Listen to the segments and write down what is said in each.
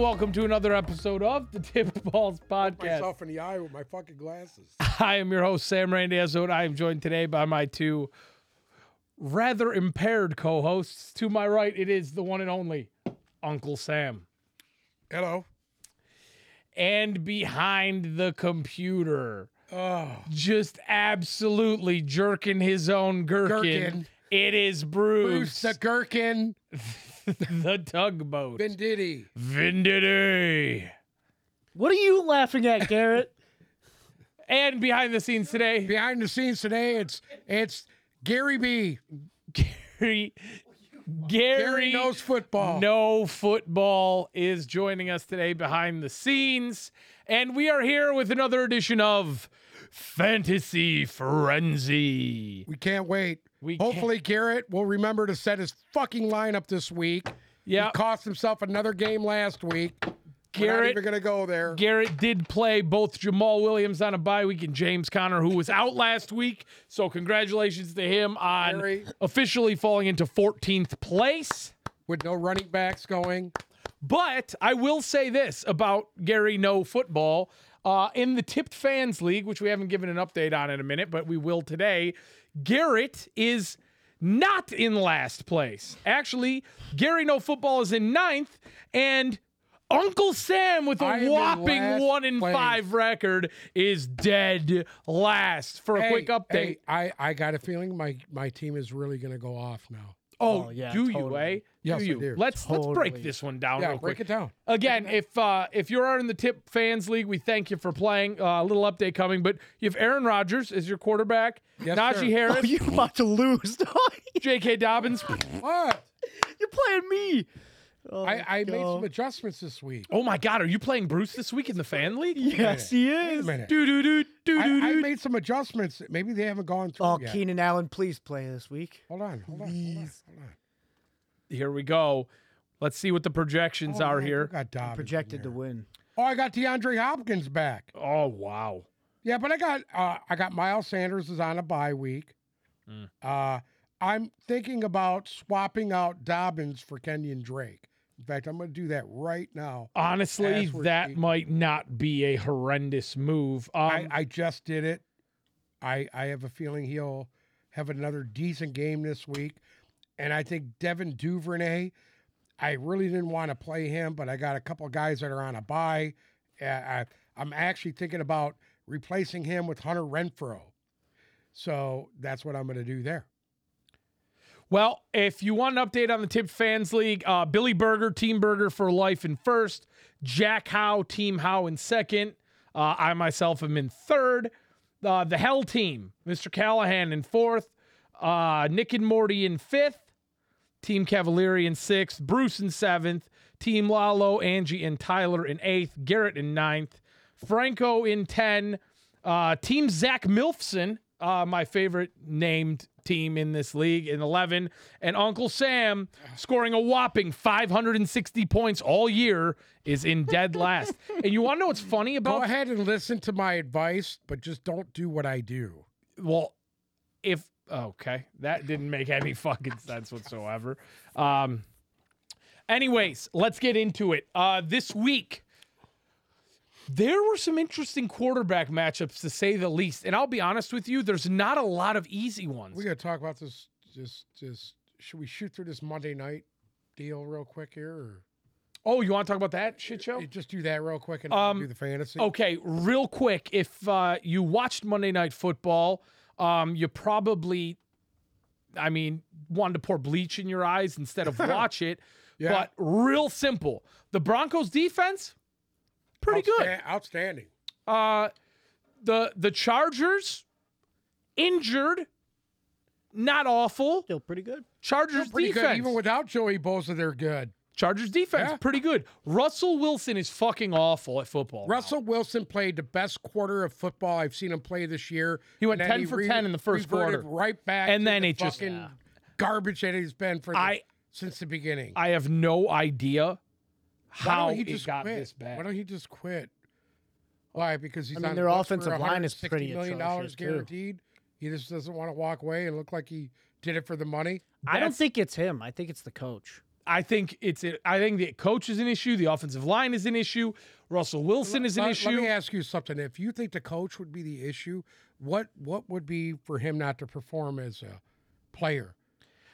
Hello and welcome to another episode of the Tip Balls Podcast. myself in the eye with my fucking glasses. I am your host, Sam Randazzo, and I am joined today by my two rather impaired co hosts. To my right, it is the one and only Uncle Sam. Hello. And behind the computer, Oh, just absolutely jerking his own gherkin, Gherkin. it is Bruce Bruce, the Gherkin, the tugboat. Venditti. Venditti. What are you laughing at, Garrett? And behind the scenes today, Behind the scenes today, it's it's Gary B. Gary, Gary, Gary knows football. No football is joining us today behind the scenes, and we are here with another edition of Fantasy Frenzy. We can't wait. We can't- Hopefully, Garrett will remember to set his fucking lineup this week. Yeah, He cost himself another game last week. Garrett, We're gonna go there. Garrett did play both Jamaal Williams on a bye week and James Conner, who was out last week. So congratulations to him on Gary. officially falling into 14th place. with no running backs going. But I will say this about Gary No Football. Uh, in the Tipped Fans League, which we haven't given an update on in a minute, but we will today, Garrett is not in last place. Actually, Gary No Football is in ninth, and Uncle Sam with a whopping one in place. five record is dead last. For a Hey, quick update. hey, I I got a feeling my my team is really gonna go off now. Oh, Oh, yeah, do you, totally. eh? Yes, do you? do. Let's let's break this one down Yeah, real quick. break it down. Again, if uh, if you're in the Tip Fans League, we thank you for playing. Uh, a little update coming, but you have Aaron Rodgers as your quarterback, Yes, Najee sir. Harris, Oh, you about to lose. J.K. Dobbins. What? You're playing me. Oh, I, I made some adjustments this week. Oh my God, are you playing Bruce this week in the Fan League? Yes, he Wait a is. minute. Do do do do I, do I do. made some adjustments. Maybe they haven't gone through Oh, yet. Keenan Allen, please play this week. Hold on, hold on, hold on, Please. hold on. Here we go. Let's see what the projections Oh, are I here. got Dobbins in Projected to there. win. Oh, I got DeAndre Hopkins back. Oh wow. Yeah, but I got uh, I got Miles Sanders is on a bye week. Mm. Uh, I'm thinking about swapping out Dobbins for Kenyon Drake. In fact, I'm going to do that right now. Honestly, that might not be a horrendous move. Um, I, I just did it. I I have a feeling he'll have another decent game this week, and I think Devin Duvernay. I really didn't want to play him, but I got a couple guys that are on a buy. Uh, I, I'm actually thinking about replacing him with Hunter Renfrow. So that's what I'm going to do there. Well, if you want an update on the Tipped Fans League, uh, Billy Berger, Team Berger for life in first, Jack Howe, Team Howe in second. Uh, I myself am in third. Uh, the Hell Team, Mr. Callahan in fourth. Uh, Nick and Morty in fifth. Team Cavalieri in sixth. Bruce in seventh. Team Lalo, Angie, and Tyler in eighth. Garrett in ninth. Franco in 10. Uh, team Zach Milfson, uh, my favorite named team in this league, in 11. And Uncle Sam, scoring a whopping 560 points all year, is in dead last. and you want to know what's funny about? Go ahead and listen to my advice, but just don't do what I do. well, if okay, that didn't make any fucking sense whatsoever. Um, anyways, let's get into it. Uh, this week, there were some interesting quarterback matchups to say the least, and I'll be honest with you, there's not a lot of easy ones. We got to talk about this. Just, just should we shoot through this Monday night deal real quick here, or oh, you want to talk about that shit show? Just do that real quick and Um, do the fantasy? Okay, real quick. If uh, you watched Monday Night Football, um, you probably, I mean, wanted to pour bleach in your eyes instead of watch it. Yeah. But real simple. The Broncos defense, pretty good. Outstanding. Uh, the the Chargers, injured, not awful. Still pretty good. Chargers Pretty defense. good. Even without Joey Bosa, they're good. Chargers defense, Yeah. pretty good. Russell Wilson is fucking awful at football. now. Russell Wilson played the best quarter of football I've seen him play this year. He went and then 10 for 10 in the first quarter. Right back, And to then the it just- Yeah. garbage that he's been for the, I- since the beginning. I have no idea Why how don't he it just got quit? this bad. Why don't he just quit? Why? Because he's I mean, on their the books for offensive line is pretty $160 million atrocious, too. guaranteed. He just doesn't want to walk away and look like he did it for the money. I don't That's- think it's him. I think it's the coach. I think it's I think the coach is an issue. The offensive line is an issue. Russell Wilson is an let, issue. Let me ask you something. If you think the coach would be the issue, what what would be for him not to perform as a player?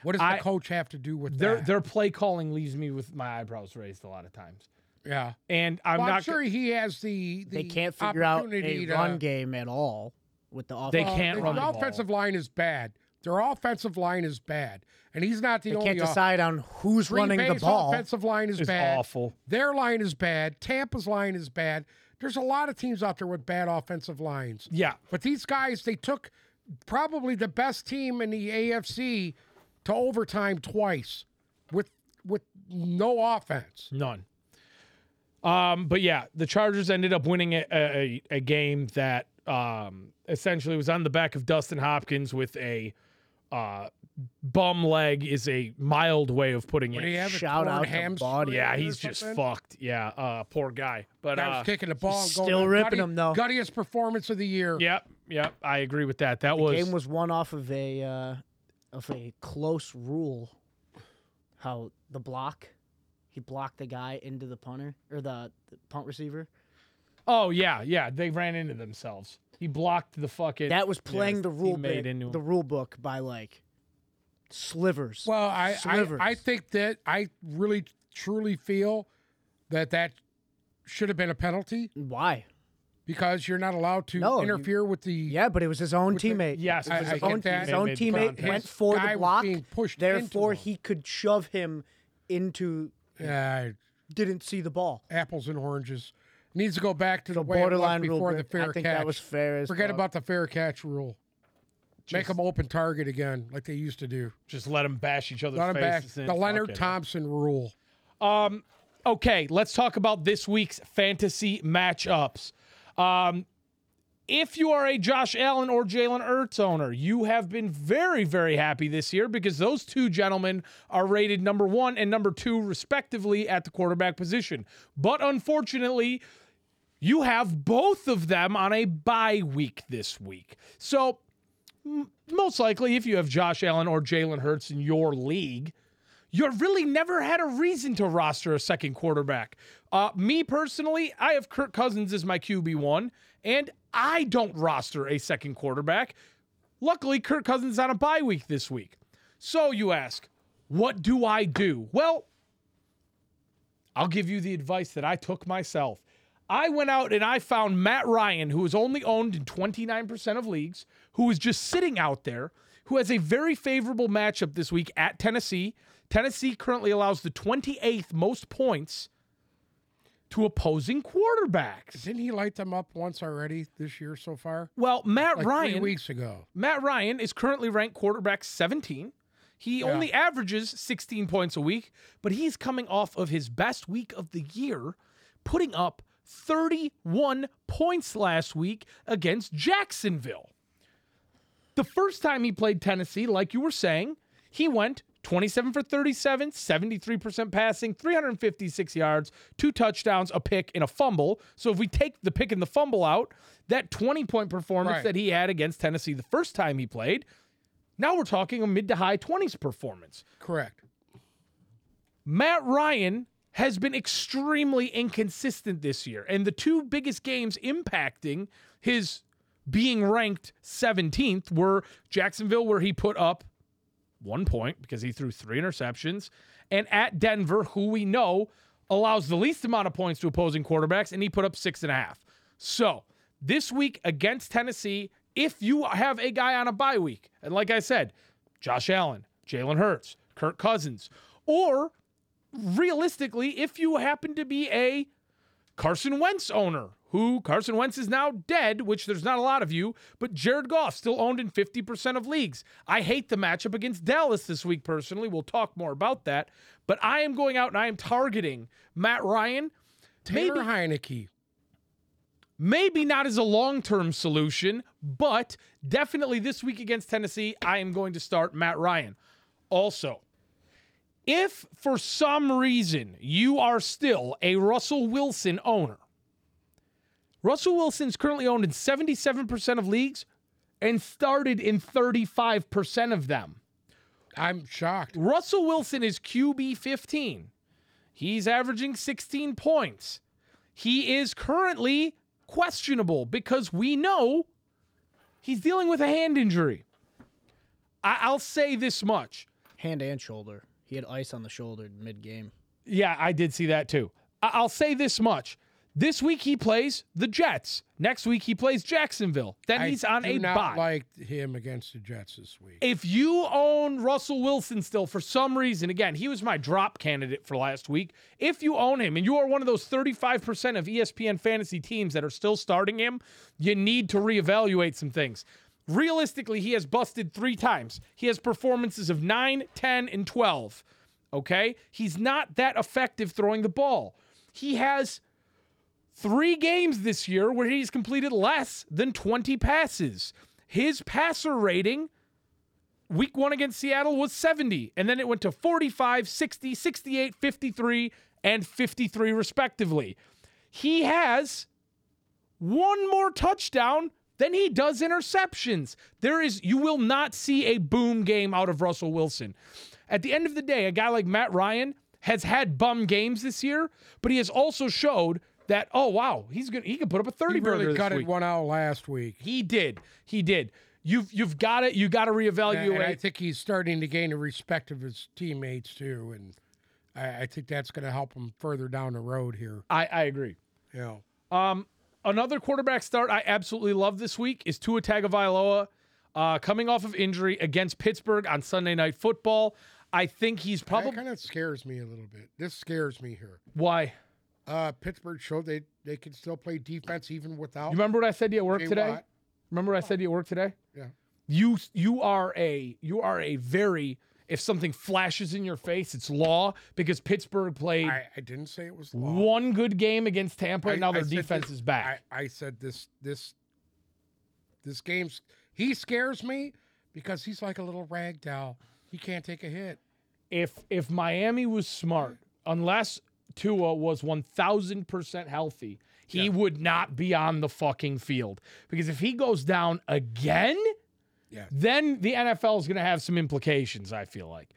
What does I- the coach have to do with their that? their play calling leaves me with my eyebrows raised a lot of times. yeah, And I'm well, not I'm sure he has the, the They can't figure out opportunity a to, run game at all with the offense. They can't the, run the the ball. offensive line is bad. Their offensive line is bad, and he's not the They only. can't off- decide on who's Green running the Bay's ball. offensive line is It's bad. awful. Their line is bad. Tampa's line is bad. There's a lot of teams out there with bad offensive lines. Yeah. But these guys, they took probably the best team in the AFC to overtime twice with with no offense. None. Um, but yeah, the Chargers ended up winning a, a, a game that um, essentially was on the back of Dustin Hopkins with a uh, bum leg is a mild way of putting When it. have Shout out to hamstring Body. Yeah, he's just fucked. Yeah, uh, poor guy. But Guy uh, was kicking the ball and going still ripping gutty- him, though. Guttiest performance of the year. yep, yep, I agree with that. That the was, game was won off of a uh, of a close rule. How the block, he blocked the guy into the punter or the, the punt receiver. oh yeah, yeah. They ran into themselves. He blocked the fucking. That was playing his the rule teammate bit- into him. the rule book by like slivers. Well, I, I I think that I really truly feel that that should have been a penalty Why? Because you're not allowed to No, you- interfere with the Yeah, but it was his own With the- teammate. yes, it was I his get own, that. his own made teammate contact. went His for guy the was block. being pushed Therefore, into him. he could shove him into. uh, Didn't see the ball. apples and oranges. Needs to go back to the So way it was borderline rule. before the fair I think catch. that was fair as Forget fuck. about the fair catch rule. Make Just- them open target again, like they used to do. Just let them bash each other's Let 'em back. faces. The. Leonard Fuck it. Thompson rule. Um, okay, let's talk about this week's fantasy matchups. Um, if you are a Josh Allen or Jalen Hurts owner, you have been very, very happy this year because those two gentlemen are rated number one and number two, respectively, at the quarterback position. But unfortunately, you have both of them on a bye week this week. So, m- most likely, if you have Josh Allen or Jalen Hurts in your league, you've really never had a reason to roster a second quarterback. Uh, me personally, I have Kirk Cousins as my QB1, and I don't roster a second quarterback. Luckily, Kirk Cousins is on a bye week this week. So you ask, what do I do? Well, I'll give you the advice that I took myself. I went out and I found Matt Ryan, who is only owned in 29% of leagues, who is just sitting out there, who has a very favorable matchup this week at Tennessee. Tennessee currently allows the 28th most points to opposing quarterbacks. Didn't he light them up once already this year so far? Well, Matt Like three Ryan weeks ago. Matt Ryan is currently ranked quarterback 17. He only averages 16 points a week, but he's coming off of his best week of the year, putting up 31 points last week against Jacksonville. The first time he played Tennessee, like you were saying, he went 27 for 37, 73% passing, 356 yards, two touchdowns, a pick, and a fumble. So if we take the pick and the fumble out, that 20 point performance Right. that he had against Tennessee the first time he played, now we're talking a mid to high 20s performance. Correct. Matt Ryan has been extremely inconsistent this year. And the two biggest games impacting his being ranked 17th were Jacksonville, where he put up one point because he threw three interceptions, and at Denver, who we know allows the least amount of points to opposing quarterbacks, and he put up six and a half. So this week against Tennessee, if you have a guy on a bye week, and like I said, Josh Allen, Jalen Hurts, Kirk Cousins, or realistically, if you happen to be a Carson Wentz owner, who Carson Wentz is now dead, which there's not a lot of you, but Jared Goff still owned in 50% of leagues. I hate the matchup against Dallas this week personally. We'll talk more about that. But I am going out and I am targeting Matt Ryan. Taylor Maybe Heinicke. maybe not as a long-term solution, but definitely this week against Tennessee, I am going to start Matt Ryan. Also, if for some reason you are still a Russell Wilson owner, Russell Wilson's currently owned in 77% of leagues and started in 35% of them. I'm shocked. Russell Wilson is QB 15. He's averaging 16 points. He is currently questionable because we know he's dealing with a hand injury. I- I'll say this much. Hand and shoulder. He had ice on the shoulder mid game. Yeah, I did see that too. I- I'll say this much. This week he plays the Jets. Next week he plays Jacksonville. Then he's I on do a not bye. like him against the Jets this week. if you own Russell Wilson still for some reason, again, he was my drop candidate for last week. If you own him and you are one of those 35% of ESPN fantasy teams that are still starting him, you need to reevaluate some things. Realistically, he has busted three times. He has performances of 9, 10, and 12. Okay? He's not that effective throwing the ball. He has three games this year where he's completed less than 20 passes. His passer rating week one against Seattle was 70, and then it went to 45, 60, 68, 53, and 53, respectively. He has one more touchdown than he does interceptions. There is, you will not see a boom game out of Russell Wilson. At the end of the day, a guy like Matt Ryan has had bum games this year, but he has also showed that, oh, wow, he's gonna He can put up a 30 He really gutted week. one out last week. He did. He did. You've you've got it. You got to reevaluate. and I think he's starting to gain the respect of his teammates too, and I, I think that's going to help him further down the road here. I, I agree. Yeah. Um, another quarterback start I absolutely love this week is Tua Tagovailoa, uh, coming off of injury against Pittsburgh on Sunday Night Football. I think he's probably kind of scares me a little bit. This scares me here. why. Uh, Pittsburgh showed they they can still play defense even without. You remember what I said to you at work Jay today? Watt. Remember what I said to you at work today? Yeah. You you are a you are a very if something flashes in your face, it's law because Pittsburgh played I, I didn't say it was law. one good game against Tampa, and I- now their I said defense this- is back. I, I said this this this game's he scares me because he's like a little rag doll. He can't take a hit. if if Miami was smart, unless Tua was one thousand percent healthy, he Yeah. would not be on the fucking field. Because if he goes down again, Yeah. then the NFL is going to have some implications. I feel like.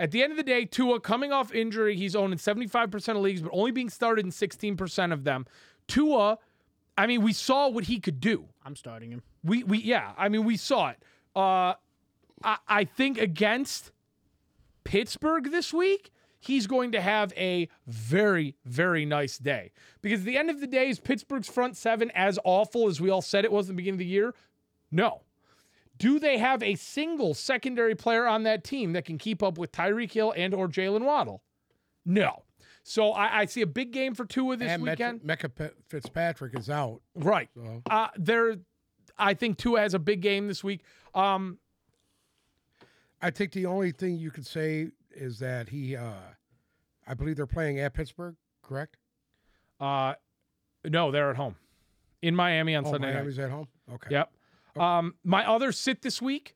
At the end of the day, Tua coming off injury, he's owned in seventy five percent of leagues, but only being started in sixteen percent of them. Tua, I mean, we saw what he could do. I'm starting him. We we yeah, I mean we saw it. Uh I, I think against Pittsburgh this week, he's going to have a very, very nice day. Because at the end of the day, is Pittsburgh's front seven as awful as we all said it was at the beginning of the year? No. Do they have a single secondary player on that team that can keep up with Tyreek Hill and or Jaylen Waddle? No. So I, I see a big game for Tua this and weekend. Minkah Fitzpatrick is out. right. So Uh, there, I think Tua has a big game this week. Um, I think the only thing you could say is that he, uh, I believe they're playing at Pittsburgh, correct? uh, no, they're at home in Miami on Oh, Sunday night. At home. Okay. Yep. Um, my other sit this week,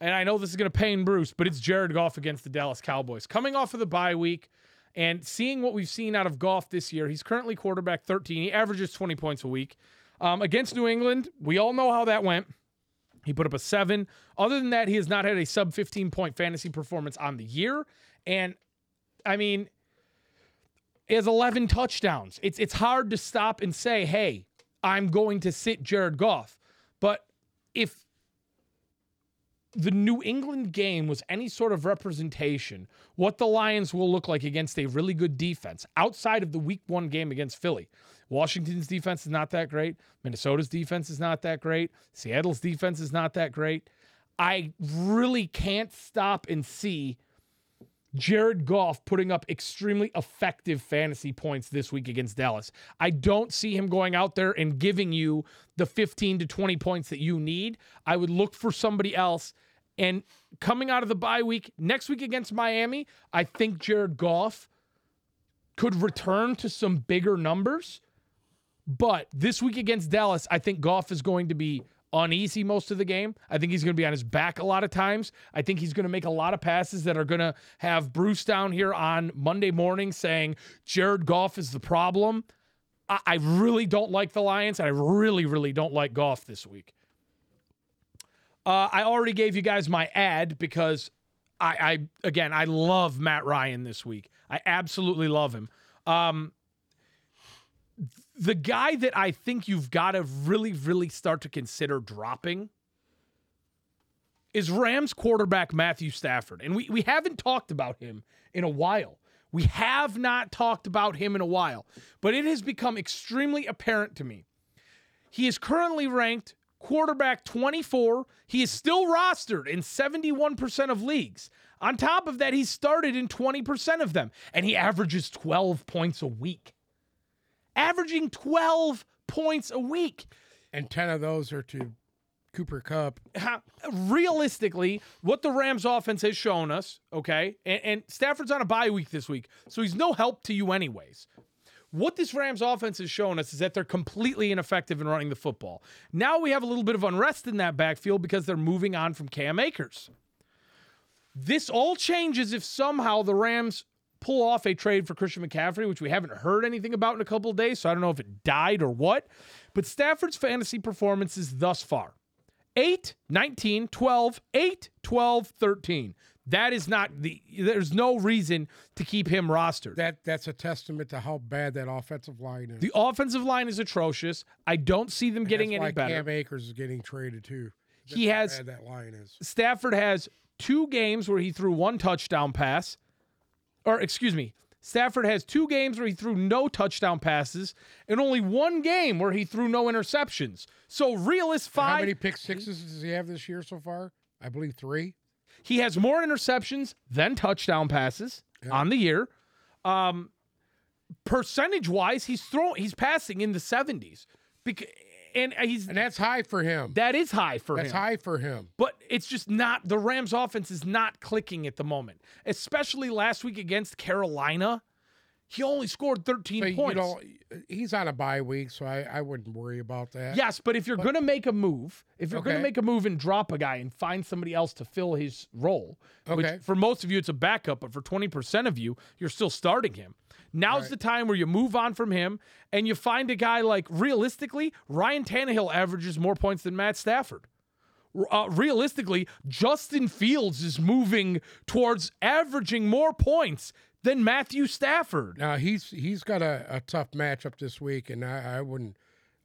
and I know this is going to pain Bruce, but it's Jared Goff against the Dallas Cowboys. Coming off of the bye week and seeing what we've seen out of Goff this year, he's currently quarterback 13. He averages 20 points a week. Um, against New England, we all know how that went. He put up a seven. Other than that, he has not had a sub 15 point fantasy performance on the year. And I mean, he has 11 touchdowns. It's it's hard to stop and say, "Hey, I'm going to sit Jared Goff." But if the New England game was any sort of representation, what the Lions will look like against a really good defense outside of the week one game against Philly. Washington's defense is not that great. Minnesota's defense is not that great. Seattle's defense is not that great. I really can't stop and see Jared Goff putting up extremely effective fantasy points this week against Dallas. I don't see him going out there and giving you the 15 to 20 points that you need. I would look for somebody else. And coming out of the bye week, next week against Miami, I think Jared Goff could return to some bigger numbers. But this week against Dallas, I think Goff is going to be uneasy most of the game. I think he's going to be on his back a lot of times. I think he's going to make a lot of passes that are going to have Bruce down here on Monday morning saying Jared Goff is the problem. I, I really don't like the Lions, and I really, really don't like Goff this week. Uh, I already gave you guys my ad because I, I again, I love Matt Ryan this week. I absolutely love him. Um, the guy that I think you've got to really, really start to consider dropping is Rams quarterback Matthew Stafford. And we, we haven't talked about him in a while. We have not talked about him in a while, but it has become extremely apparent to me. He is currently ranked quarterback 24. He is still rostered in 71% of leagues. On top of that, he started in 20% of them, and he averages 12 points a week. Averaging 12 points a week. And 10 of those are to Cooper Kupp. Realistically, what the Rams offense has shown us, okay, and, and Stafford's on a bye week this week, so he's no help to you, anyways. What this Rams offense has shown us is that they're completely ineffective in running the football. Now we have a little bit of unrest in that backfield because they're moving on from Cam Akers. This all changes if somehow the Rams pull off a trade for Christian McCaffrey, which we haven't heard anything about in a couple of days, so I don't know if it died or what. But Stafford's fantasy performances thus far 8, 19, 12, 8, 12, 13. That is not the, there's no reason to keep him rostered. That that's a testament to how bad that offensive line is. The offensive line is atrocious. I don't see them getting That's any why better. Cam Akers is getting traded too. He That's how has- that line is. Stafford has two games where he threw one touchdown pass. Or, excuse me, Stafford has two games where he threw no touchdown passes and only one game where he threw no interceptions. So, realist How many pick sixes does he have this year so far? I believe three. he has more interceptions than touchdown passes Yeah. on the year. Um, percentage wise, he's throwing, he's passing in the 70s. Because, and he's, And that's high for him. that is high for that's him. That's high for him. But it's just not the Rams offense is not clicking at the moment. Especially last week against Carolina. He only scored 13 So, you points. know, he's on a bye week, so I, I wouldn't worry about that. yes, but if you're going to make a move, if you're going to make a move and drop a guy and find somebody else to fill his role, Okay. which for most of you it's a backup, but for 20% of you, you're still starting him. Now's Right. the time where you move on from him and you find a guy like realistically, Ryan Tannehill averages more points than Matt Stafford. uh, realistically, Justin Fields is moving towards averaging more points than Matthew Stafford. Now he's he's got a, a tough matchup this week, and I, I wouldn't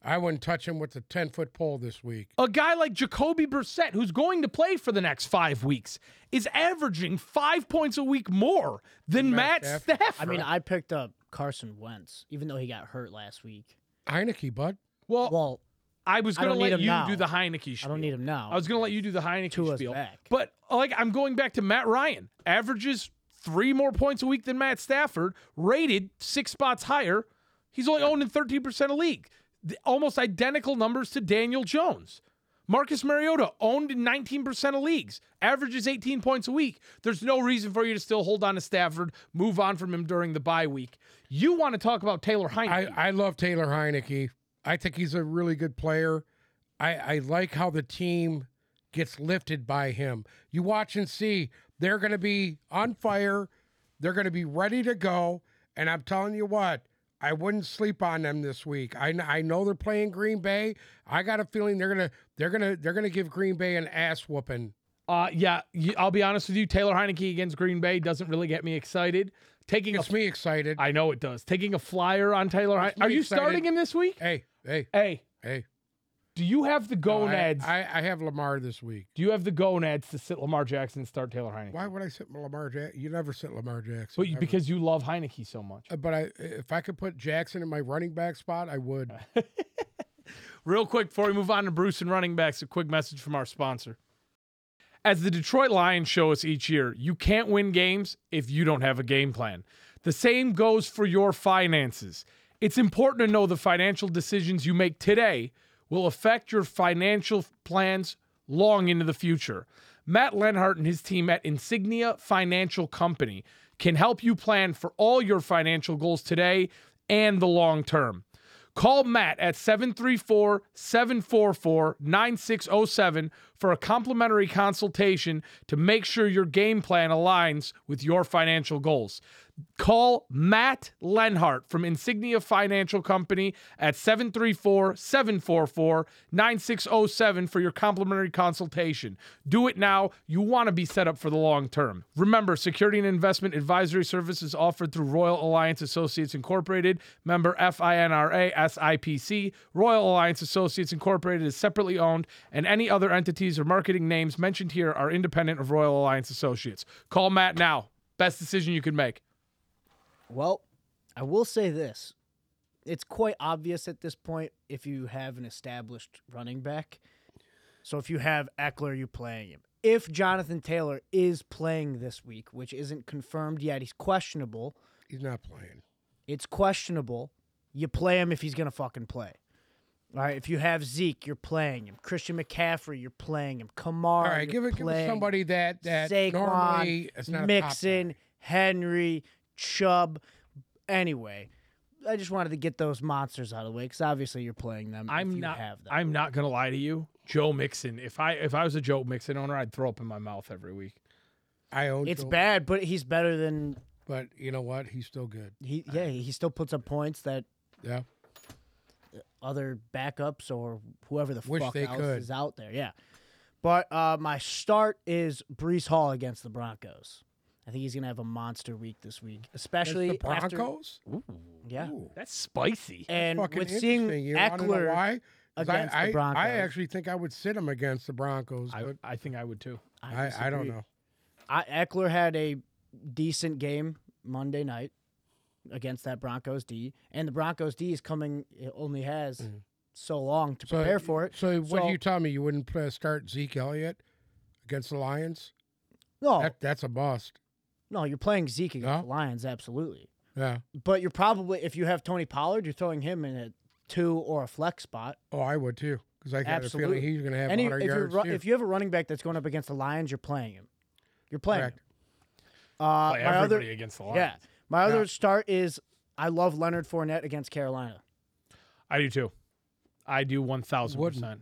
I wouldn't touch him with the ten foot pole this week. A guy like Jacoby Brissett, who's going to play for the next five weeks, is averaging five points a week more than Matt, Matt Stafford. Stafford. I mean, I picked up Carson Wentz, even though he got hurt last week. Heinicke, bud. well, Well, I was going to let you now. do the Heinicke I don't need him now. I was going to let you do the Heinicke Tua's spiel. back. But like I'm going back to Matt Ryan, averages three more points a week than Matt Stafford, rated six spots higher. He's only owned in 13% of league. Almost identical numbers to Daniel Jones. Marcus Mariota owned in 19% of leagues, averages 18 points a week. There's no reason for you to still hold on to Stafford, move on from him during the bye week. You want to talk about Taylor Heinicke. I, I love Taylor Heinicke. I think he's a really good player. I, I like how the team gets lifted by him. You watch and see they're going to be on fire. They're going to be ready to go. And I'm telling you what, I wouldn't sleep on them this week. I, I know they're playing Green Bay. I got a feeling they're gonna they're gonna they're gonna give Green Bay an ass whooping. Uh, yeah, I'll be honest with you. Taylor Heinicke against Green Bay doesn't really get me excited. Taking a, me excited. I know it does. Taking a flyer on Taylor. Me Are you excited. starting him this week? hey hey Hey, hey. Do you have the No, I- gonads? I, I have Lamar this week. do you have the gonads to sit Lamar Jackson and start Taylor Heinicke? Why would I sit Lamar Jackson? You never sit Lamar Jackson. But you- because you love Heinicke so much. Uh, But I, if I could put Jackson in my running back spot, I would. Real quick before we move on to Bruce and running backs, a quick message from our sponsor. As the Detroit Lions show us each year, you can't win games if you don't have a game plan. The same goes for your finances. It's important to know the financial decisions you make today will affect your financial plans long into the future. Matt Lenhart and his team at Insignia Financial Company can help you plan for all your financial goals today and the long term. Call Matt at 734 744 9607 for a complimentary consultation to make sure your game plan aligns with your financial goals. Call Matt Lenhart from Insignia Financial Company at 734 744 9607 for your complimentary consultation. Do it now. You want to be set up for the long term. Remember, security and investment advisory services offered through Royal Alliance Associates Incorporated, member FINRA SIPC. Royal Alliance Associates Incorporated is separately owned, and any other entities or marketing names mentioned here are independent of Royal Alliance Associates. Call Matt now. Best decision you could make. Well, I will say this. It's quite obvious at this point if you have an established running back. So if you have Ekeler, you're playing him. If Jonathan Taylor is playing this week, which isn't confirmed yet, he's questionable. He's not playing. It's questionable. You play him if he's going to fucking play. All right. If you have Zeke, you're playing him. Christian McCaffrey, you're playing him. Kamara, All right, you're give it, give it somebody that that Saquon, normally is not Mixon. Henry, Chubb. Anyway, I just wanted to get those monsters out of the way because obviously you're playing them. I'm you not. Have them. I'm not gonna lie to you, Joe Mixon. If I if I was a Joe Mixon owner, I'd throw up in my mouth every week. I own. it's Joe, bad, but he's better than but you know what? He's still good. he. Yeah, he still puts up points that Yeah. Other backups or whoever the Wish fuck they else could. is out there. Yeah. But uh, my start is Breece Hall against the Broncos. I think he's gonna have a monster week this week, It's especially the after- Broncos. yeah, Ooh, That's spicy. and fucking with seeing interesting. You wanna know Ekeler why? 'Cause against I, the I, Broncos, I actually think I would sit him against the Broncos, I, but I think I would too. I, I, don't know. I, Ekeler had a decent game Monday night against that Broncos D, and the Broncos D is coming. It only has Mhm. so long to So- prepare for it. So, what So- you tell me? You wouldn't start Zeke Elliott against the Lions? No, That that's a bust. no, you're playing Zeke against No? the Lions, absolutely. Yeah. But you're probably if you have Tony Pollard, you're throwing him in a two or a flex spot. Oh, I would too, because I got a feeling Absolutely. he's going to have Any 100 if yards ru- too. if you have a running back that's going up against the Lions, you're playing him. You're playing. Correct. Him. Uh, Play everybody other against the Lions. yeah, my other Yeah. start is I love Leonard Fournette against Carolina. I do too. I do one thousand percent.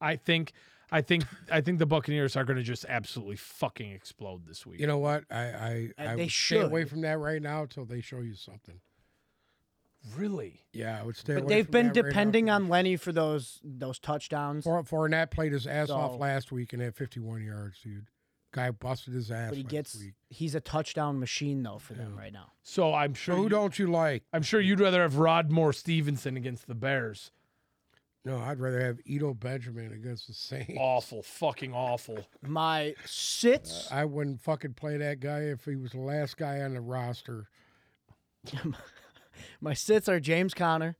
I think. I think. I think the Buccaneers are going to just absolutely fucking explode this week. You know what? I I, I they would stay away from that right now until they show you something. really? Yeah, I would stay But away they've from been that right now. depending on Lenny for those those touchdowns. For, Fournette played his ass off last week and had 51 yards, dude. Guy busted his ass but he last gets week. he's a touchdown machine though for them right now. So I'm sure. who you- don't you like? I'm sure you'd rather have Rhamondre Stevenson against the Bears. No, I'd rather have Eno Benjamin against the Saints. Awful, fucking awful. My sits uh, I wouldn't fucking play that guy if he was the last guy on the roster. my sits are James Conner.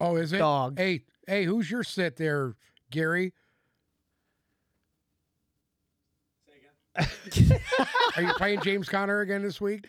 Oh, is it? Dog. Hey, hey, who's your sit there, Gary? Are you playing James Conner again this week?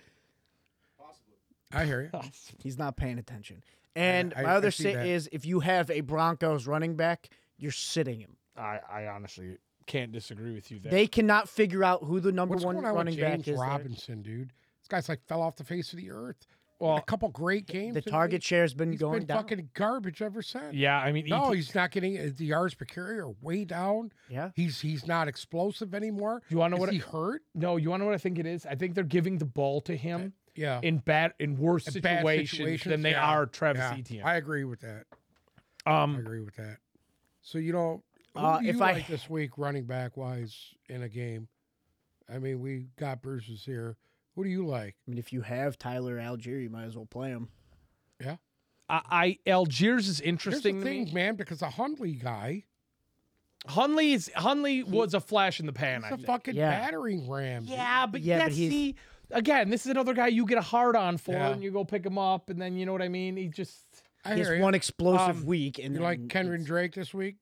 Possibly. I hear you. He's not paying attention. And I- my I other see sit that. is if you have a Broncos running back, you're sitting him. I, I honestly can't disagree with you there. They cannot figure out who the number What's one going on running with James back is. there. Robinson, dude? This guy's like fell off the face of the earth. Well, a couple great games. The target he? share's been He's going been down. fucking garbage ever since. yeah. I mean, No, ET he's not getting uh, the yards per carry are way down. yeah. He's he's not explosive anymore. You wanna know Is what he it- hurt? no. You want to know what I think it is? I think they're giving the ball to him Yeah. in bad, in worse In bad situations, than they yeah, are Travis yeah. Etienne. I agree with that. I um, agree with that. So you know, who Uh, do you if I- this week running back wise in a game? I mean, we got Bruce's here. Who do you like? I mean, if you have Tyler Allgeier, you might as well play him. Yeah. I, I Allgeier's is Here's interesting the to thing, me. man, because a Huntley guy, Huntley is Huntley was a flash in the pan. he's I a think. fucking Yeah. battering ram. Yeah, but Yeah, but that's he's- the again. This is another guy you get a hard on for, Yeah. and you go pick him up, and then you know what I mean. He just. I He has you. one explosive Um, week, and You then like Kenyon it's- Drake this week?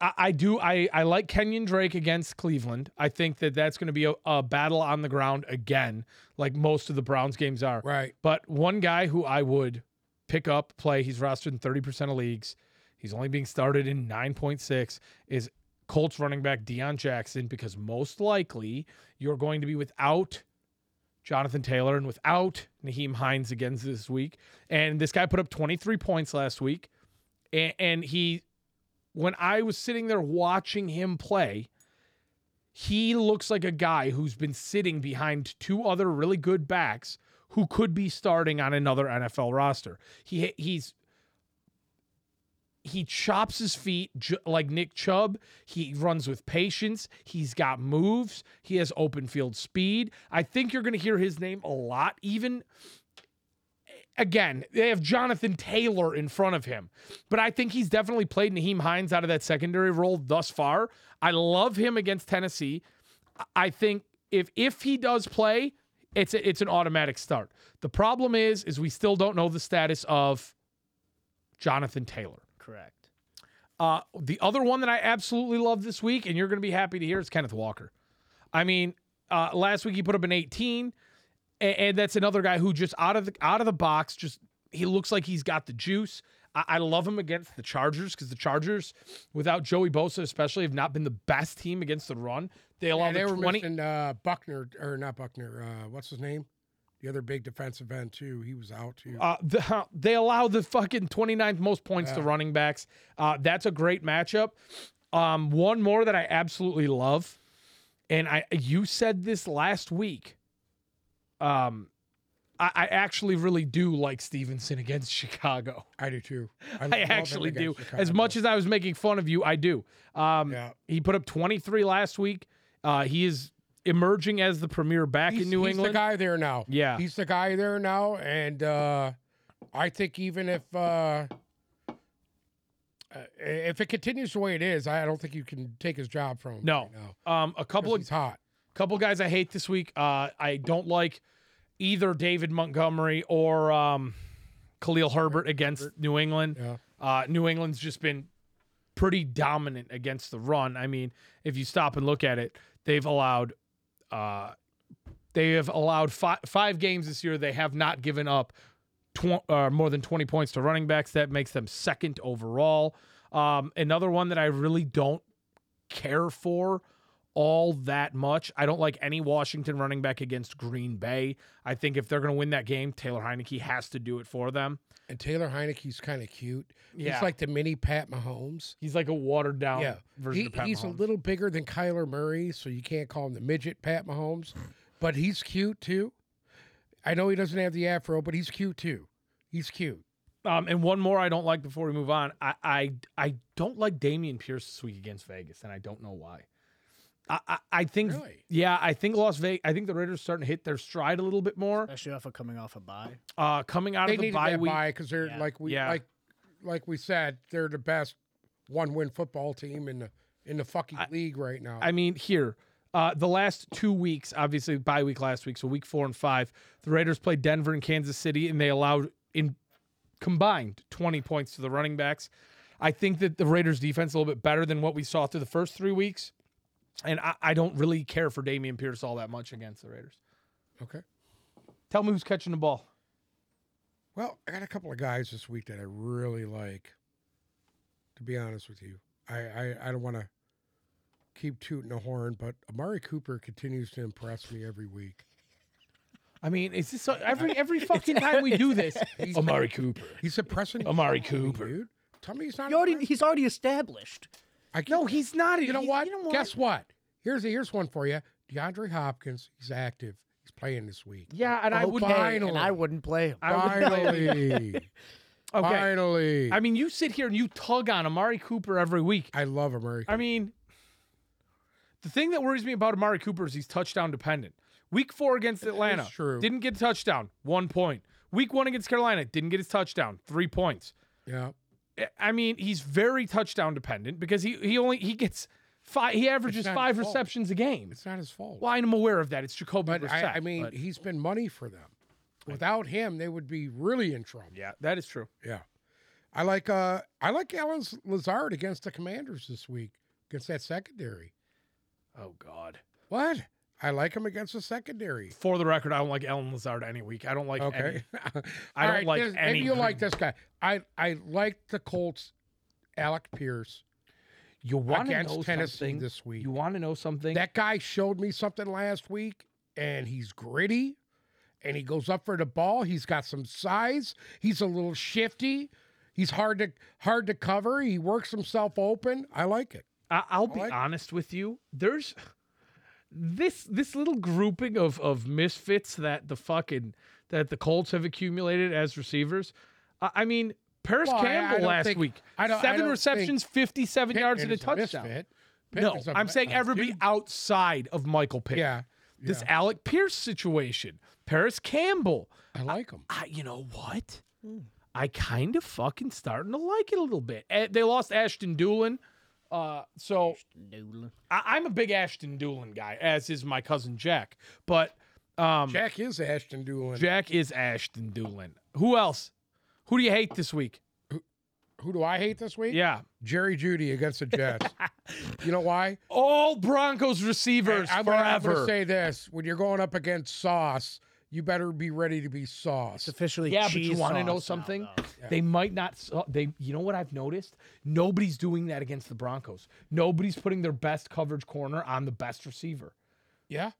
I, I do. I, I like Kenyon Drake against Cleveland. I think that that's going to be a, a battle on the ground again, like most of the Browns games are. Right. But one guy who I would pick up, play, he's rostered in 30% of leagues. He's only being started in 9.6 is Colts running back Deon Jackson because most likely you're going to be without Jonathan Taylor and without Nyheim Hines again this week. And this guy put up 23 points last week. And, and he, when I was sitting there watching him play, he looks like a guy who's been sitting behind two other really good backs who could be starting on another NFL roster. He he's he chops his feet like Nick Chubb. He runs with patience. He's got moves. He has open field speed. I think you're going to hear his name a lot. Even again, they have Jonathan Taylor in front of him, but I think he's definitely played Nyheim Hines out of that secondary role thus far. I love him against Tennessee. I think if if he does play, it's a, it's an automatic start. The problem is is we still don't know the status of Jonathan Taylor. Correct. Uh, the other one that I absolutely love this week, and you're going to be happy to hear, is Kenneth Walker. I mean, uh, last week he put up an 18, and, and that's another guy who just out of the out of the box, just he looks like he's got the juice. I, I love him against the Chargers because the Chargers, without Joey Bosa especially, have not been the best team against the run. They allow Yeah, they the were 20. missing uh, Buckner or not Buckner. Uh, what's his name? The other big defensive end too. He was out too. Uh, the, they allow the fucking 29th most points to running backs. Uh, that's a great matchup. Um, one more that I absolutely love, and I you said this last week. Um, I, I actually really do like Stevenson against Chicago. I do too. I him actually do. against As much as I was making fun of you, I do. Um, Yeah. He put up 23 last week. Uh, he is emerging as the premier back he's, in New he's England. He's the guy there now. Yeah. he's the guy there now, and uh, I think even if uh, uh, if it continues the way it is, I don't think you can take his job from him. No. right Um, a couple of he's hot. Couple guys I hate this week. Uh, I don't like either David Montgomery or um, Khalil Herbert against New England. Yeah. Uh, New England's just been pretty dominant against the run. I mean, if you stop and look at it, they've allowed uh, they have allowed five, five games this year. They have not given up tw- uh, more than 20 points to running backs. That makes them second overall. Um, another one that I really don't care for all that much. I don't like any Washington running back against Green Bay. I think if they're going to win that game, Taylor Heinicke has to do it for them. And Taylor Heinicke's kind of cute. Yeah. He's like the mini Pat Mahomes. He's like a watered down yeah, version He- of Pat he's Mahomes. a little bigger than Kyler Murray, so you can't call him the midget Pat Mahomes. But he's cute too. I know he doesn't have the afro, but he's cute too. He's cute. Um, and one more I don't like before we move on. I I, I don't like Dameon Pierce this week against Vegas, and I don't know why. I, I, I think Really? yeah, I think Las Vegas. I think the Raiders starting to hit their stride a little bit more. Especially off of coming off a bye. Uh, coming out They of the bye that week. because they're Yeah. like we Yeah. like like we said they're the best one win football team in the in the fucking league right now. I mean, here, uh, the last two weeks, obviously bye week last week, so week four and five, the Raiders played Denver and Kansas City, and they allowed in combined 20 points to the running backs. I think that the Raiders defense is a little bit better than what we saw through the first three weeks. And I, I don't really care for Dameon Pierce all that much against the Raiders. okay. Tell me who's catching the ball. Well, I got a couple of guys this week that I really like. To be honest with you, I I, I don't want to keep tooting the horn, but Amari Cooper continues to impress me every week. I mean, is this every every fucking time we do this? Amari Cooper. He's impressing. Amari me, Cooper. dude. Tell me he's not. You already, he's already established. I can't- No, he's not. You know what? You know Guess what? Here's a, here's one for you. DeAndre Hopkins. He's active. He's playing this week. Yeah, and I Oh, would. fine. Hey, Finally. and I wouldn't play him. I would play him. Finally. Okay. Finally. I mean, you sit here and you tug on Amari Cooper every week. I love Amari. I mean, the thing that worries me about Amari Cooper is he's touchdown dependent. Week four against Atlanta, true. didn't get a touchdown, one point. Week one against Carolina, didn't get his touchdown, three points. yeah. I- mean, he's very touchdown dependent because he he only he gets five. He averages five his fault. receptions a game. It's not his fault. Well, I'm aware of that. It's Jacoby But I, I mean, but- he's been money for them. Without him, they would be really in trouble. yeah, that is true. Yeah. I like uh I like Allen Lazard against the Commanders this week against that secondary. Oh God. What? I like him against the secondary. For the record, I don't like Allen Lazard any week. I don't like Okay. any. I don't right, like this- any Maybe you like this guy. I I like the Colts. Alec Pierce You want to against know Tennessee something? this week. You want to know something? That guy showed me something last week, and he's gritty, and he goes up for the ball. He's got some size. He's a little shifty. He's hard to hard to cover. He works himself open. I like it. I, I'll be like- honest with you. There's this this little grouping of of misfits that the fucking that the Colts have accumulated as receivers. I I mean, Parris Well, I- I Campbell last think- week, I don't- I seven receptions, 57 yards, and a touchdown. misfit. No, I'm saying uh, everybody dude, outside of Michael Pittman. Yeah, This yeah, Alec Pierce situation, Parris Campbell. I like him. I, you know what? I kind of fucking starting to like it a little bit. Eh, They lost Ashton Dulin. Uh, so Noodling. I, I'm a big Ashton Dulin guy, as is my cousin Jack. But um, Jack, Jack is Ashton Dulin. Jack is Ashton Dulin. Who else? Who do you hate this week? Who do I hate this week? Yeah. Jerry Jeudy against the Jets. you know why? All Broncos receivers I'm gonna, I'm forever. gonna say this: when you're going up against Sauce, you better be ready to be It's Sauce. officially yeah, but you want to sauce know now, something? They might not. Uh, they, you know what I've noticed? Nobody's doing that against the Broncos. Nobody's putting their best coverage corner on the best receiver. Yeah,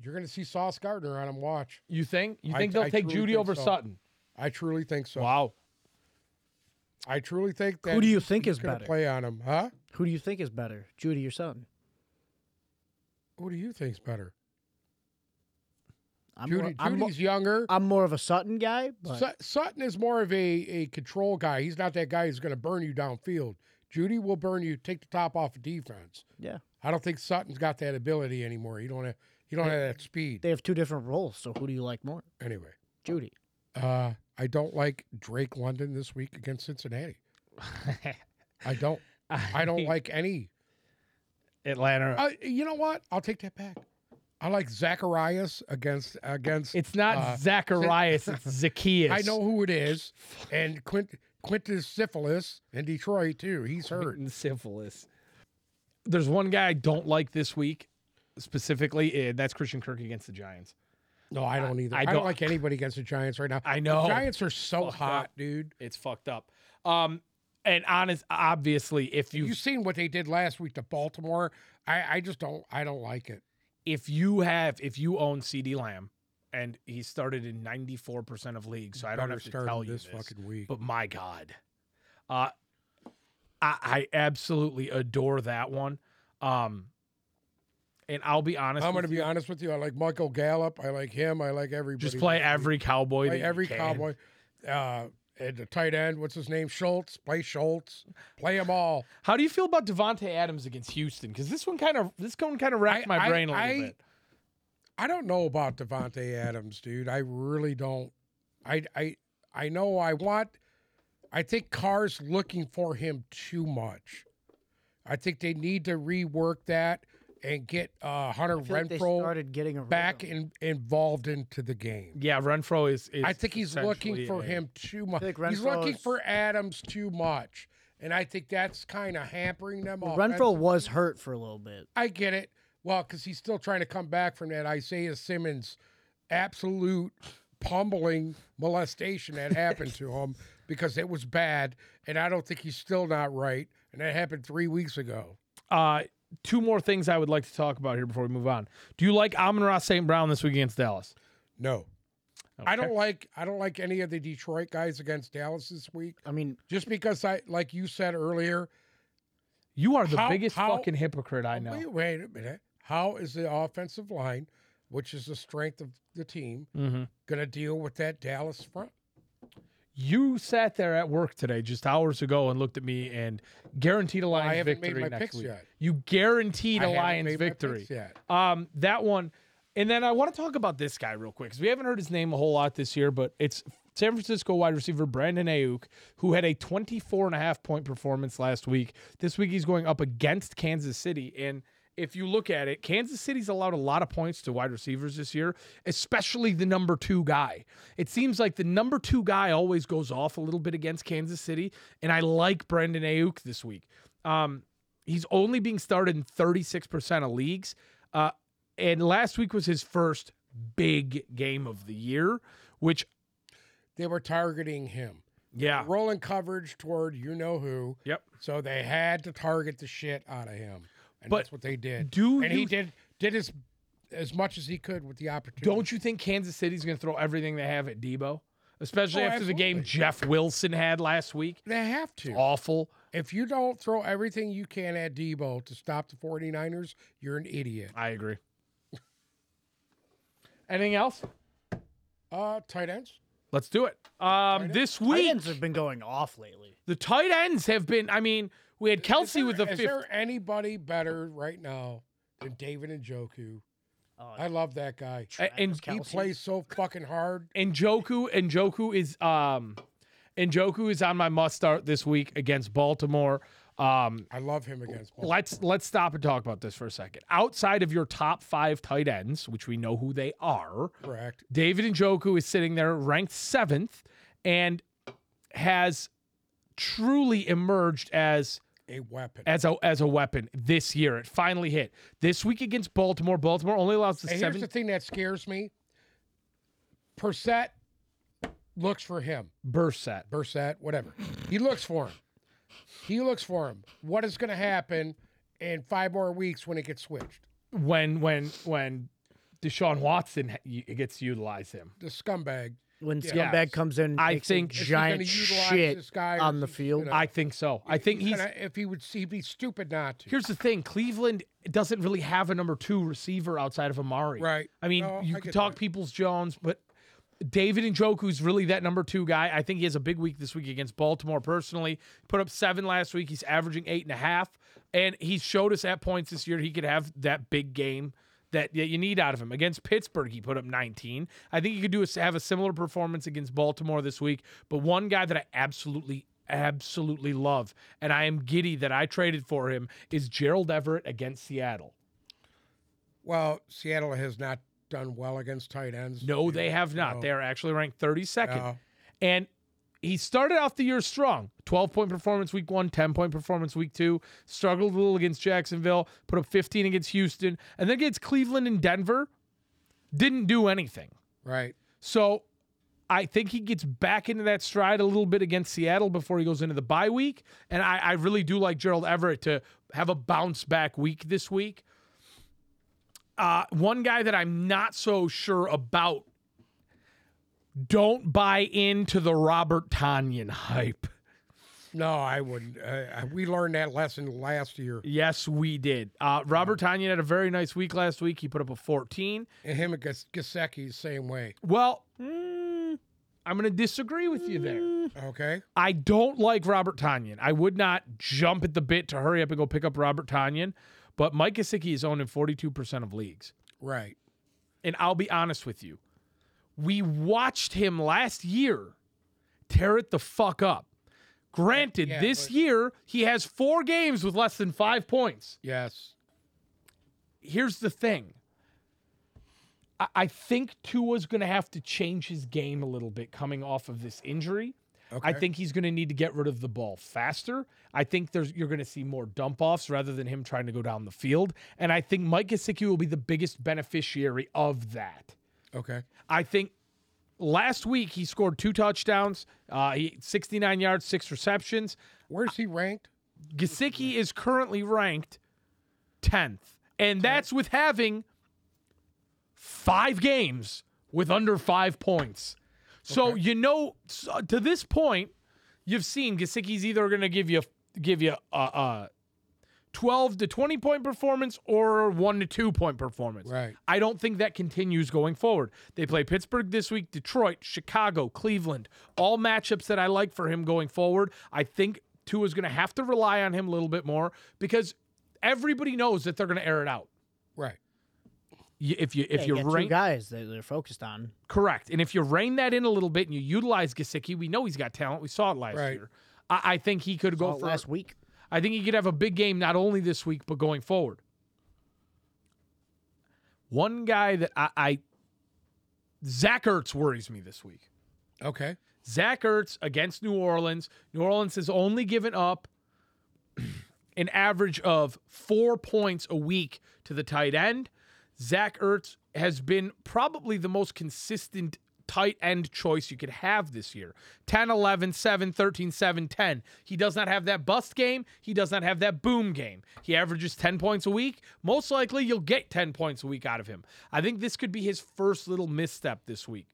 you're gonna see Sauce Gardner on him. Watch. You think? You I- think they'll I take Jeudy over so. Sutton? I truly think so. Wow. I truly think that. Who do you think is gonna better? Play on him, huh? Who do you think is better, Jeudy or Sutton? Who do you think's better? I'm Jeudy, more, I'm, mo- Jeudy's younger. I'm more of a Sutton guy, but Sut- Sutton is more of a, a control guy. He's not that guy who's going to burn you downfield. Jeudy will burn you, take the top off of defense. yeah, I don't think Sutton's got that ability anymore. You don't have, you don't have that speed. they have two different roles. So who do you like more, Anyway, Jeudy? uh, I don't like Drake London this week against Cincinnati. I don't. I don't like any. Atlanta. Uh, you know what? I'll take that back. I like Zacharias against against. It's not uh, Zacharias, it's Zacchaeus. I know who it is, and Quint Quintus Syphilis in Detroit too. He's hurt. Syphilis. There's one guy I don't like this week specifically. eh, that's Christian Kirk against the Giants. No, I don't either. I I, don't, don't- like anybody against the Giants right now. I The know. Giants are so hot, up. dude. It's fucked up. Um, and honest, obviously, if you You've seen what they did last week to Baltimore. I, I just don't. I don't like it. If you have if you own CeeDee Lamb, and he started in 94 percent of leagues, so I don't have to tell you this this. fucking week. But my God, uh, I, I absolutely adore that one. Um, and I'll be honest. I'm going to be you, honest with you. I like Michael Gallup. I like him. I like everybody. Just play every cowboy. Play that you every cowboy. Uh, at the tight end, what's his name? Schultz. Play Schultz. Play them all. How do you feel about Davante Adams against Houston? Because this one kind of this one kind of racked I- my brain a little I- bit. I don't know about Davante Adams, dude. I really don't. I I I know I want. I think Carr's looking for him too much. I think they need to rework that and get uh, Hunter I like Renfrow started getting a back rhythm. in, involved into the game. Yeah, Renfrow is. is I think he's looking for him too much. think He's looking Renfrow's- for Adams too much, and I think that's kind of hampering them. Well. Renfrow was hurt for a little bit. I get it. Well, because he's still trying to come back from that Isaiah Simmons absolute pummeling molestation that happened to him because it was bad, and I don't think he's still not right. And that happened three weeks ago. Uh, two more things I would like to talk about here before we move on. Do you like Amon-Ra St. Brown this week against Dallas? No, I don't like I don't like any of the Detroit guys against Dallas this week. I mean, Just because I, like you said earlier, You are the How- biggest how- fucking hypocrite I know. Wait, wait a minute. How is the offensive line, which is the strength of the team, hmm going to deal with that Dallas front? You sat there at work today just hours ago and looked at me and guaranteed a Lions I haven't victory made my next picks week. yet. You guaranteed I a haven't Lions made my victory. picks yet. Um, that one, and then I want to talk about this guy real quick because we haven't heard his name a whole lot this year, but it's San Francisco wide receiver Brandon Aiyuk, who had a 24 and a half point performance last week. This week he's going up against Kansas City. And if you look at it, Kansas City's allowed a lot of points to wide receivers this year, especially the number two guy. It seems like the number two guy always goes off a little bit against Kansas City, and I like Brandon Aiyuk this week. Um, he's only being started in 36% of leagues. Uh, and last week was his first big game of the year, which, They were targeting him. yeah. Rolling coverage toward you know who. Yep. So they had to target the shit out of him. And But that's what they did. do and he did did as as much as he could with the opportunity. Don't you think Kansas City's going to throw everything they have at Debo? Especially Oh, after the game. Jeff Wilson had last week. they have to. Awful. If you don't throw everything you can at Debo to stop the 49ers, you're an idiot. I agree. Anything else? Uh, tight ends. Let's do it. Um, ends? this Tight ends have been going off lately. the tight ends have been. I mean, we had Kelce there- with the Is fifth. there anybody better right now than David Njoku? Oh, I love that guy. And He Kelce. plays so fucking hard. and Njoku and Njoku is um and Njoku is on my must start this week against Baltimore. Um I love him against. Baltimore. let's let's stop and talk about this for a second. Outside of your top 5 tight ends, which we know who they are, Correct. David Njoku is sitting there ranked 7th and has truly emerged as A weapon. as a as a weapon this year. It finally hit. This week against Baltimore, Baltimore only allows the And here's seven the thing that scares me. Persett looks for him. burst set. Burset, whatever. He looks for him. He looks for him. What is going to happen in five more weeks when it gets switched? when when when Deshaun Watson gets to utilize him. The scumbag. When Yeah. Scumbag Yes. comes in, I think- Is he gonna giant shit this guy on the field. gonna- I think so. I think he's. gonna- if he would, he'd be stupid not to. Here's the thing: Cleveland doesn't really have a number two receiver outside of Amari. Right. I mean, No, you I can talk that. Peoples Jones, but David and Njoku's really that number two guy. I think he has a big week this week against Baltimore. Personally, put up seven last week. He's averaging eight and a half, and he's showed us at points this year he could have that big game that, that you need out of him. Against Pittsburgh, he put up 19. I think he could do a, have a similar performance against Baltimore this week. But one guy that I absolutely absolutely love, and I am giddy that I traded for him, is Gerald Everett against Seattle. Well, Seattle has not done well against tight ends. No, they have not. No. They are actually ranked 32nd. No. And he started off the year strong 12 point performance week one, 10 point performance week two, struggled a little against Jacksonville, put up 15 against Houston, and then against Cleveland and Denver, didn't do anything. Right. So I think he gets back into that stride a little bit against Seattle before he goes into the bye week. And I, I really do like Gerald Everett to have a bounce back week this week. Uh, one guy that I'm not so sure about. Don't buy into the Robert Tonyan hype. No, I wouldn't. Uh, we learned that lesson last year. Yes, we did. Uh, Robert Tonyan had a very nice week last week. He put up a 14. And him and Gas- Gesicki, same way. Well, mm, I'm going to disagree with you there. Okay. I don't like Robert Tonyan. I would not jump at the bit to hurry up and go pick up Robert Tonyan, but Mike Gesicki is owned in 42% of leagues. Right. And I'll be honest with you. We watched him last year tear it the fuck up. Granted, Yeah, this but- year he has four games with less than five points. Yes. Here's the thing. I, I think Tua's going to have to change his game a little bit coming off of this injury. I think he's going to need to get rid of the ball faster. I think there's you're going to see more dump offs rather than him trying to go down the field. And I think Mike Gesicki will be the biggest beneficiary of that. Okay. I think last week he scored two touchdowns, uh, he 69 yards, six receptions. Where's he ranked? Gesicki is currently ranked 10th, and that's with having five games with under five points. So you know, so to this point, you've seen Gesicki's either going to give you give you a, a 12 to 20 point performance or one to two point performance. Right. I don't think that continues going forward. They play Pittsburgh this week, Detroit, Chicago, Cleveland, all matchups that I like for him going forward. I think Tua's going to have to rely on him a little bit more because everybody knows that they're going to air it out. Right. If you if Yeah, you you got guys that they're focused on. correct, and if you rein that in a little bit and you utilize Gesicki, we know he's got talent. We saw it last Right. year. I, I think he could go Saw it for last week. I think he could have a big game not only this week but going forward. One guy that I, I Zach Ertz worries me this week. Okay. Zach Ertz against New Orleans. New Orleans has only given up an average of four points a week to the tight end. Zach Ertz has been probably the most consistent tight end choice you could have this year 10, 11, 7, 13, 7, 10. He does not have that bust game. He does not have that boom game. He averages 10 points a week. Most likely, you'll get 10 points a week out of him. I think this could be his first little misstep this week.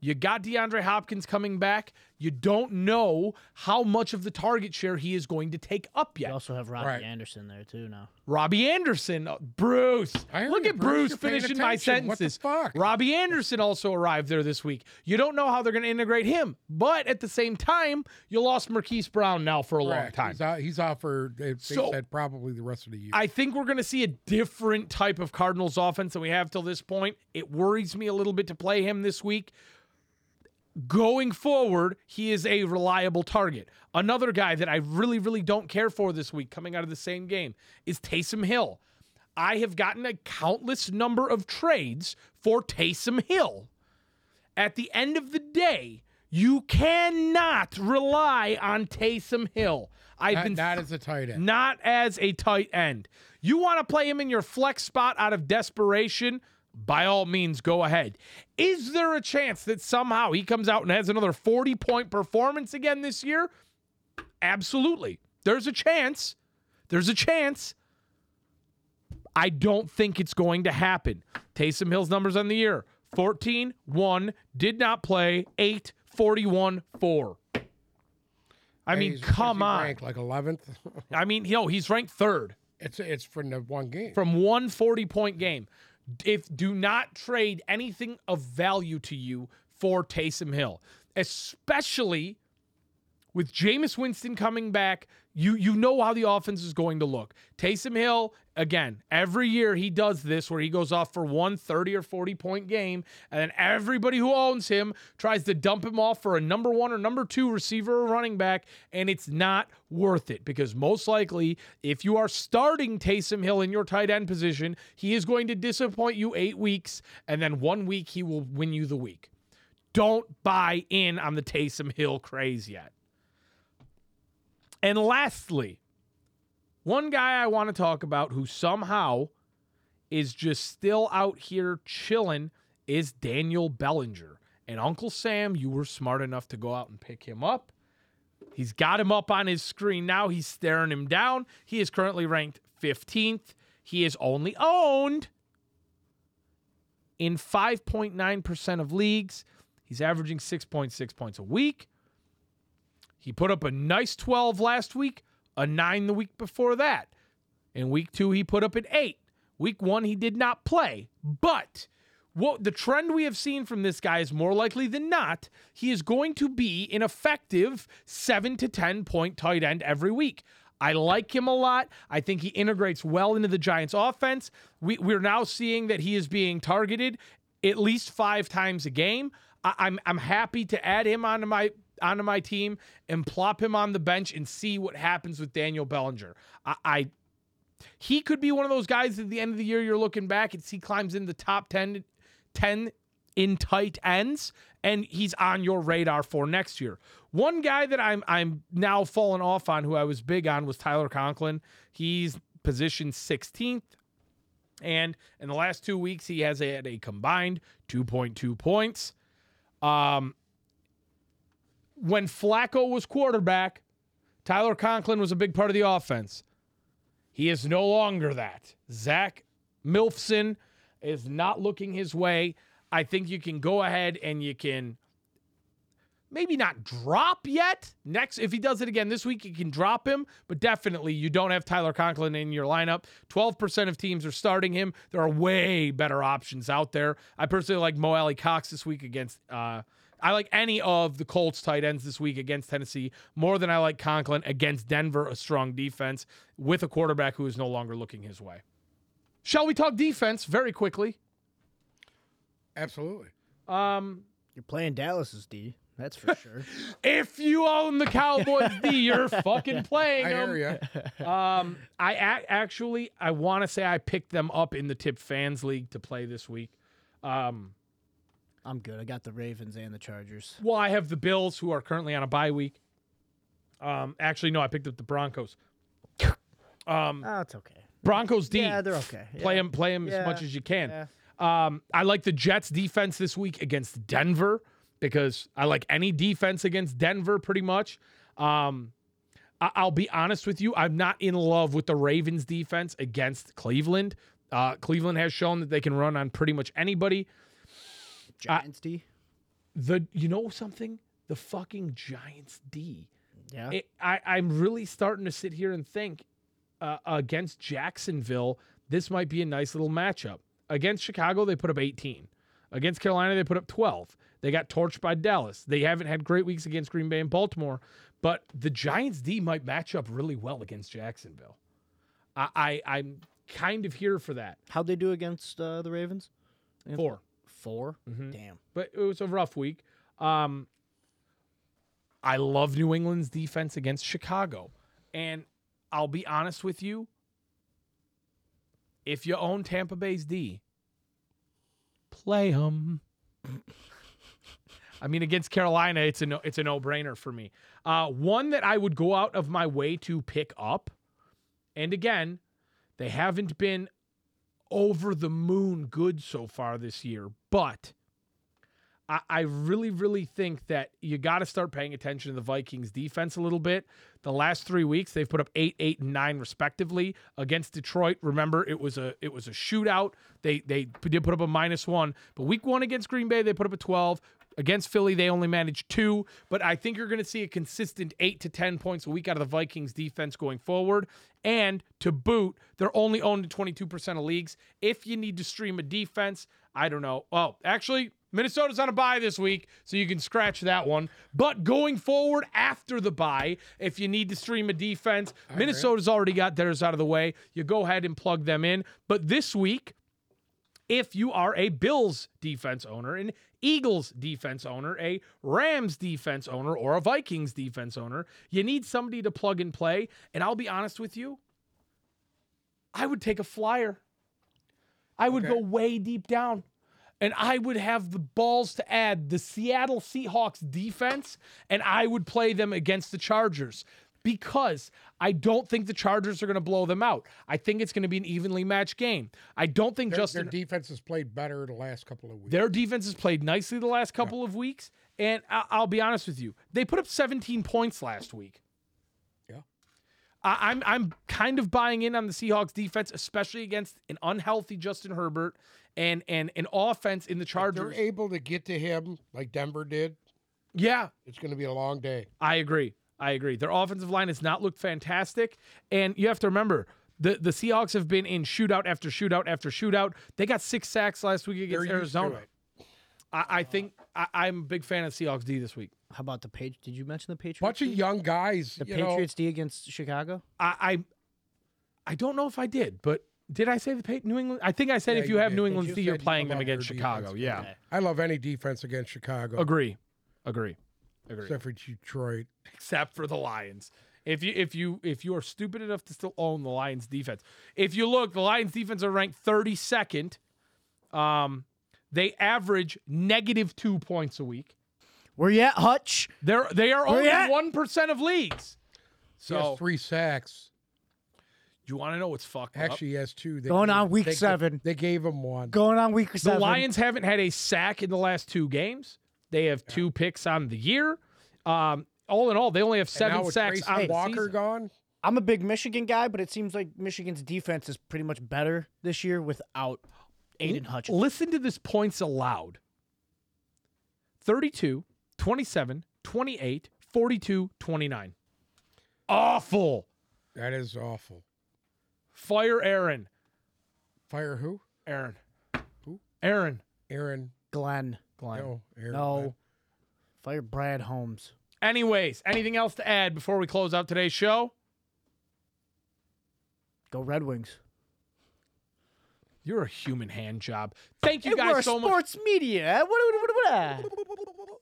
You got DeAndre Hopkins coming back. You don't know how much of the target share he is going to take up yet. You also have Robbie Right. Anderson there too now. Robbie Anderson, uh, Bruce. I Look at Bruce. Bruce finishing my attention. What the sentences. fuck? Robbie Anderson also arrived there this week. You don't know how they're going to integrate him, but at the same time, you lost Marquise Brown now for a long time. He's out, he's out for they, they So- said probably the rest of the year. I think we're going to see a different type of Cardinals offense than we have till this point. It worries me a little bit to play him this week. Going forward, he is a reliable target. Another guy that I really, really don't care for this week coming out of the same game is Taysom Hill. I have gotten a countless number of trades for Taysom Hill. At the end of the day, you cannot rely on Taysom Hill. I've not, been not as a tight end. not as a tight end. You want to play him in your flex spot out of desperation? By all means, go ahead. Is there a chance that somehow he comes out and has another 40 point performance again this year? Absolutely. There's a chance. There's a chance. I don't think it's going to happen. Taysom Hill's numbers on the year 14, 1, did not play, 8, 41, 4. I mean, come on. ranked like eleventh. I mean, yo, he's ranked third it's it's from the one game. from one 40 point game. If do not trade anything of value to you for Taysom Hill, especially with Jameis Winston coming back, you you know how the offense is going to look. Taysom Hill, again, every year he does this where he goes off for one 30 or 40 point game, and then everybody who owns him tries to dump him off for a number one or number two receiver or running back, and it's not worth it because most likely, if you are starting Taysom Hill in your tight end position, he is going to disappoint you eight weeks, and then one week he will win you the week. Don't buy in on the Taysom Hill craze yet. And lastly, one guy I want to talk about who somehow is just still out here chilling is Daniel Bellinger. And Uncle Sam, you were smart enough to go out and pick him up. He's got him up on his screen now. He's staring him down. He is currently ranked 15th. He is only owned in 5.9% of leagues. He's averaging 6.6 points a week. He put up a nice 12 last week, a 9 the week before that. In week 2 he put up an 8. Week 1 he did not play. But what the trend we have seen from this guy is more likely than not, he is going to be an effective 7 to 10 point tight end every week. I like him a lot. I think he integrates well into the Giants offense. We, we're now seeing that he is being targeted at least five times a game. I, I'm I'm happy to add him onto my onto my team and plop him on the bench and see what happens with Daniel Bellinger. I, I he could be one of those guys at the end of the year you're looking back and see climbs in the top 10, 10 in tight ends and he's on your radar for next year. One guy that I'm I'm now falling off on who I was big on was Tyler Conklin. He's positioned 16th and in the last 2 weeks he has had a combined 2.2 points. Um when Flacco was quarterback, Tyler Conklin was a big part of the offense. He is no longer that. Zach Milfson is not looking his way. I think you can go ahead and you can maybe not drop yet. Next, if he does it again this week, you can drop him, but definitely you don't have Tyler Conklin in your lineup. 12% of teams are starting him. There are way better options out there. I personally like Mo Alie-Cox this week against uh I like any of the Colts tight ends this week against Tennessee more than I like Conklin against Denver, a strong defense with a quarterback who is no longer looking his way. Shall we talk defense very quickly? Absolutely. Um, You're playing Dallas's D. That's for sure. if you own the Cowboys D, you're fucking playing I them. hear you. Um, I a- actually I want to say I picked them up in the Tip Fans League to play this week. Um, I'm good. I got the Ravens and the Chargers. well, I have the Bills who are currently on a bye week. Um, actually, no, I picked up the Broncos. Um, Oh, it's okay. Broncos D. Yeah, they're okay. Play them, play them as much as you can. Yeah. Um, I like the Jets defense this week against Denver because I like any defense against Denver pretty much. Um, I- I'll be honest with you, I'm not in love with the Ravens defense against Cleveland. Uh, Cleveland has shown that they can run on pretty much anybody. Giants D. The you know something? the fucking Giants D. Yeah. It, I, I'm really starting to sit here and think uh, against Jacksonville, this might be a nice little matchup. Against Chicago, they put up 18. Against Carolina, they put up 12. They got torched by Dallas. They haven't had great weeks against Green Bay and Baltimore, but the Giants D might match up really well against Jacksonville. I, I I'm kind of here for that. How'd they do against uh, the Ravens? Four. 4 Mhm. Damn. but it was a rough week. Um, I love New England's defense against Chicago, and I'll be honest with you. If you own Tampa Bay's D, play them. I mean, against Carolina, it's a no, it's a no brainer for me. Uh, one that I would go out of my way to pick up, and again, they haven't been over the moon good so far this year, but I, I really, really think that you got to start paying attention to the Vikings defense a little bit. The last three weeks, they've put up eight, eight, and nine respectively against Detroit. Remember, it was a it was a shootout. They they did put up a minus one, but week one against Green Bay, they put up a twelve. Against Philly, they only managed two, but I think you're going to see a consistent eight to 10 points a week out of the Vikings defense going forward. And to boot, they're only owned in 22% of leagues. If you need to stream a defense, I don't know. Oh, actually, Minnesota's on a bye this week, so you can scratch that one. But going forward after the bye, if you need to stream a defense, Minnesota's already got theirs out of the way. You go ahead and plug them in. But this week, if you are a Bills defense owner, an Eagles defense owner, a Rams defense owner, or a Vikings defense owner, you need somebody to plug and play. And I'll be honest with you, I would take a flyer. I would Okay. go way deep down. And I would have the balls to add the Seattle Seahawks defense, and I would play them against the Chargers because I don't think the Chargers are going to blow them out. I think it's going to be an evenly matched game. I don't think Their, Justin their defense has played better the last couple of weeks. their defense has played nicely the last couple of weeks, and I- I'll be honest with you, they put up 17 points last week. Yeah. I- I'm I'm kind of buying in on the Seahawks defense, especially against an unhealthy Justin Herbert and and an offense in the If they're able to get to him like Denver did, Yeah, it's going to be a long day. I agree. I agree. Their offensive line has not looked fantastic, and you have to remember. The, the Seahawks have been in shootout after shootout after shootout. They got six sacks last week They're against Arizona. I, I think I, I'm a big fan of Seahawks D this week. How about the page? Did you mention the Patriots? Bunch of young guys. the you know, Patriots D against Chicago. I, I I don't know if I did, but did I say the Pa- New England? I think I said Yeah, if you, you have did. New England you D, you're playing them against Chicago. defense. Yeah, Okay. I love any defense against Chicago, agree, agree, agree. except for Detroit. Except for the Lions. If you if you if you are stupid enough to still own the Lions defense, if you look, the Lions defense are ranked 32nd. Um, they average negative two points a week. Where you at, Hutch? They're they are Where only one percent of leagues. He has So three sacks. you want to know what's fucked up? Actually, he has two. They Going gave- on week they, ga- seven. They gave him one. Going on week seven, The seven. Lions haven't had a sack in the last two games. They have two picks on the year. Um, all in all, they only have seven sacks Grayson on the Walker season. gone. I'm a big Michigan guy, but it seems like Michigan's defense is pretty much better this year without Aidan Hutchinson. Listen to this points allowed 32, 27, 28, 42, 29. Awful. That is awful. Fire Aaron. Fire who? Aaron. Who? Aaron. Aaron. Glenn. Glenn. No. Aaron. No. Fire Brad Holmes. Anyways, anything else to add before we close out today's show? Go Red Wings. You're a human hand job. Thank you Hey, we're guys so much. sports media. What, what, what, what,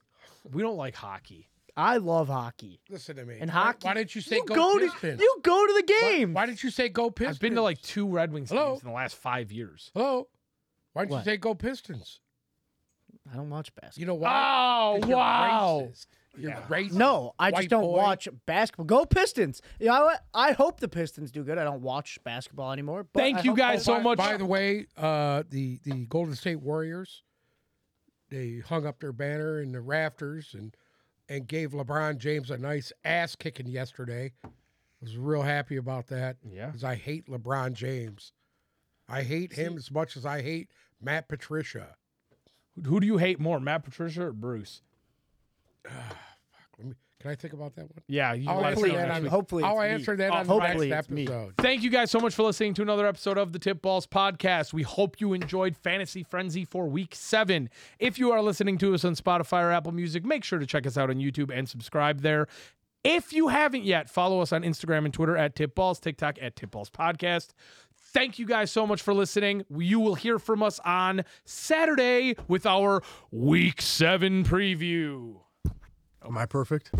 We don't like hockey. I love hockey. Listen to me. And Why- hockey. Why, didn't you say you go, go Pistons? to you go to the Why- game. Why, didn't you say go Pistons? I've been to like two Red Wings Hello? games in the last five years. Hello. Why didn't What? you say go Pistons? I don't watch basketball. You know why? Oh, 'Cause you're wow. racist. You're Yeah. racist. No, I just don't boy. watch basketball. Go Pistons. You know what? I hope the Pistons do good. I don't watch basketball anymore. But Thank I you guys so by, much. By the way, uh, the the Golden State Warriors, they hung up their banner in the rafters and and gave LeBron James a nice ass kicking yesterday. I was real happy about that Yeah. because I hate LeBron James. I hate him as much as I hate Matt Patricia. Who do you hate more, Matt Patricia or Bruce? Ah, fuck. Can I think about that one? Yeah, you I'll let us answer know that next on. week. Hopefully I'll it's me. answer that on the hopefully next it's me. episode. Thank you guys so much for listening to another episode of the Tip Balls podcast. We hope you enjoyed Fantasy Frenzy for week seven. If you are listening to us on Spotify or Apple Music, make sure to check us out on YouTube and subscribe there. If you haven't yet, follow us on Instagram and Twitter at Tip Balls, TikTok at Tip Balls Podcast. Thank you guys so much for listening. You will hear from us on Saturday with our week seven preview. Am I perfect?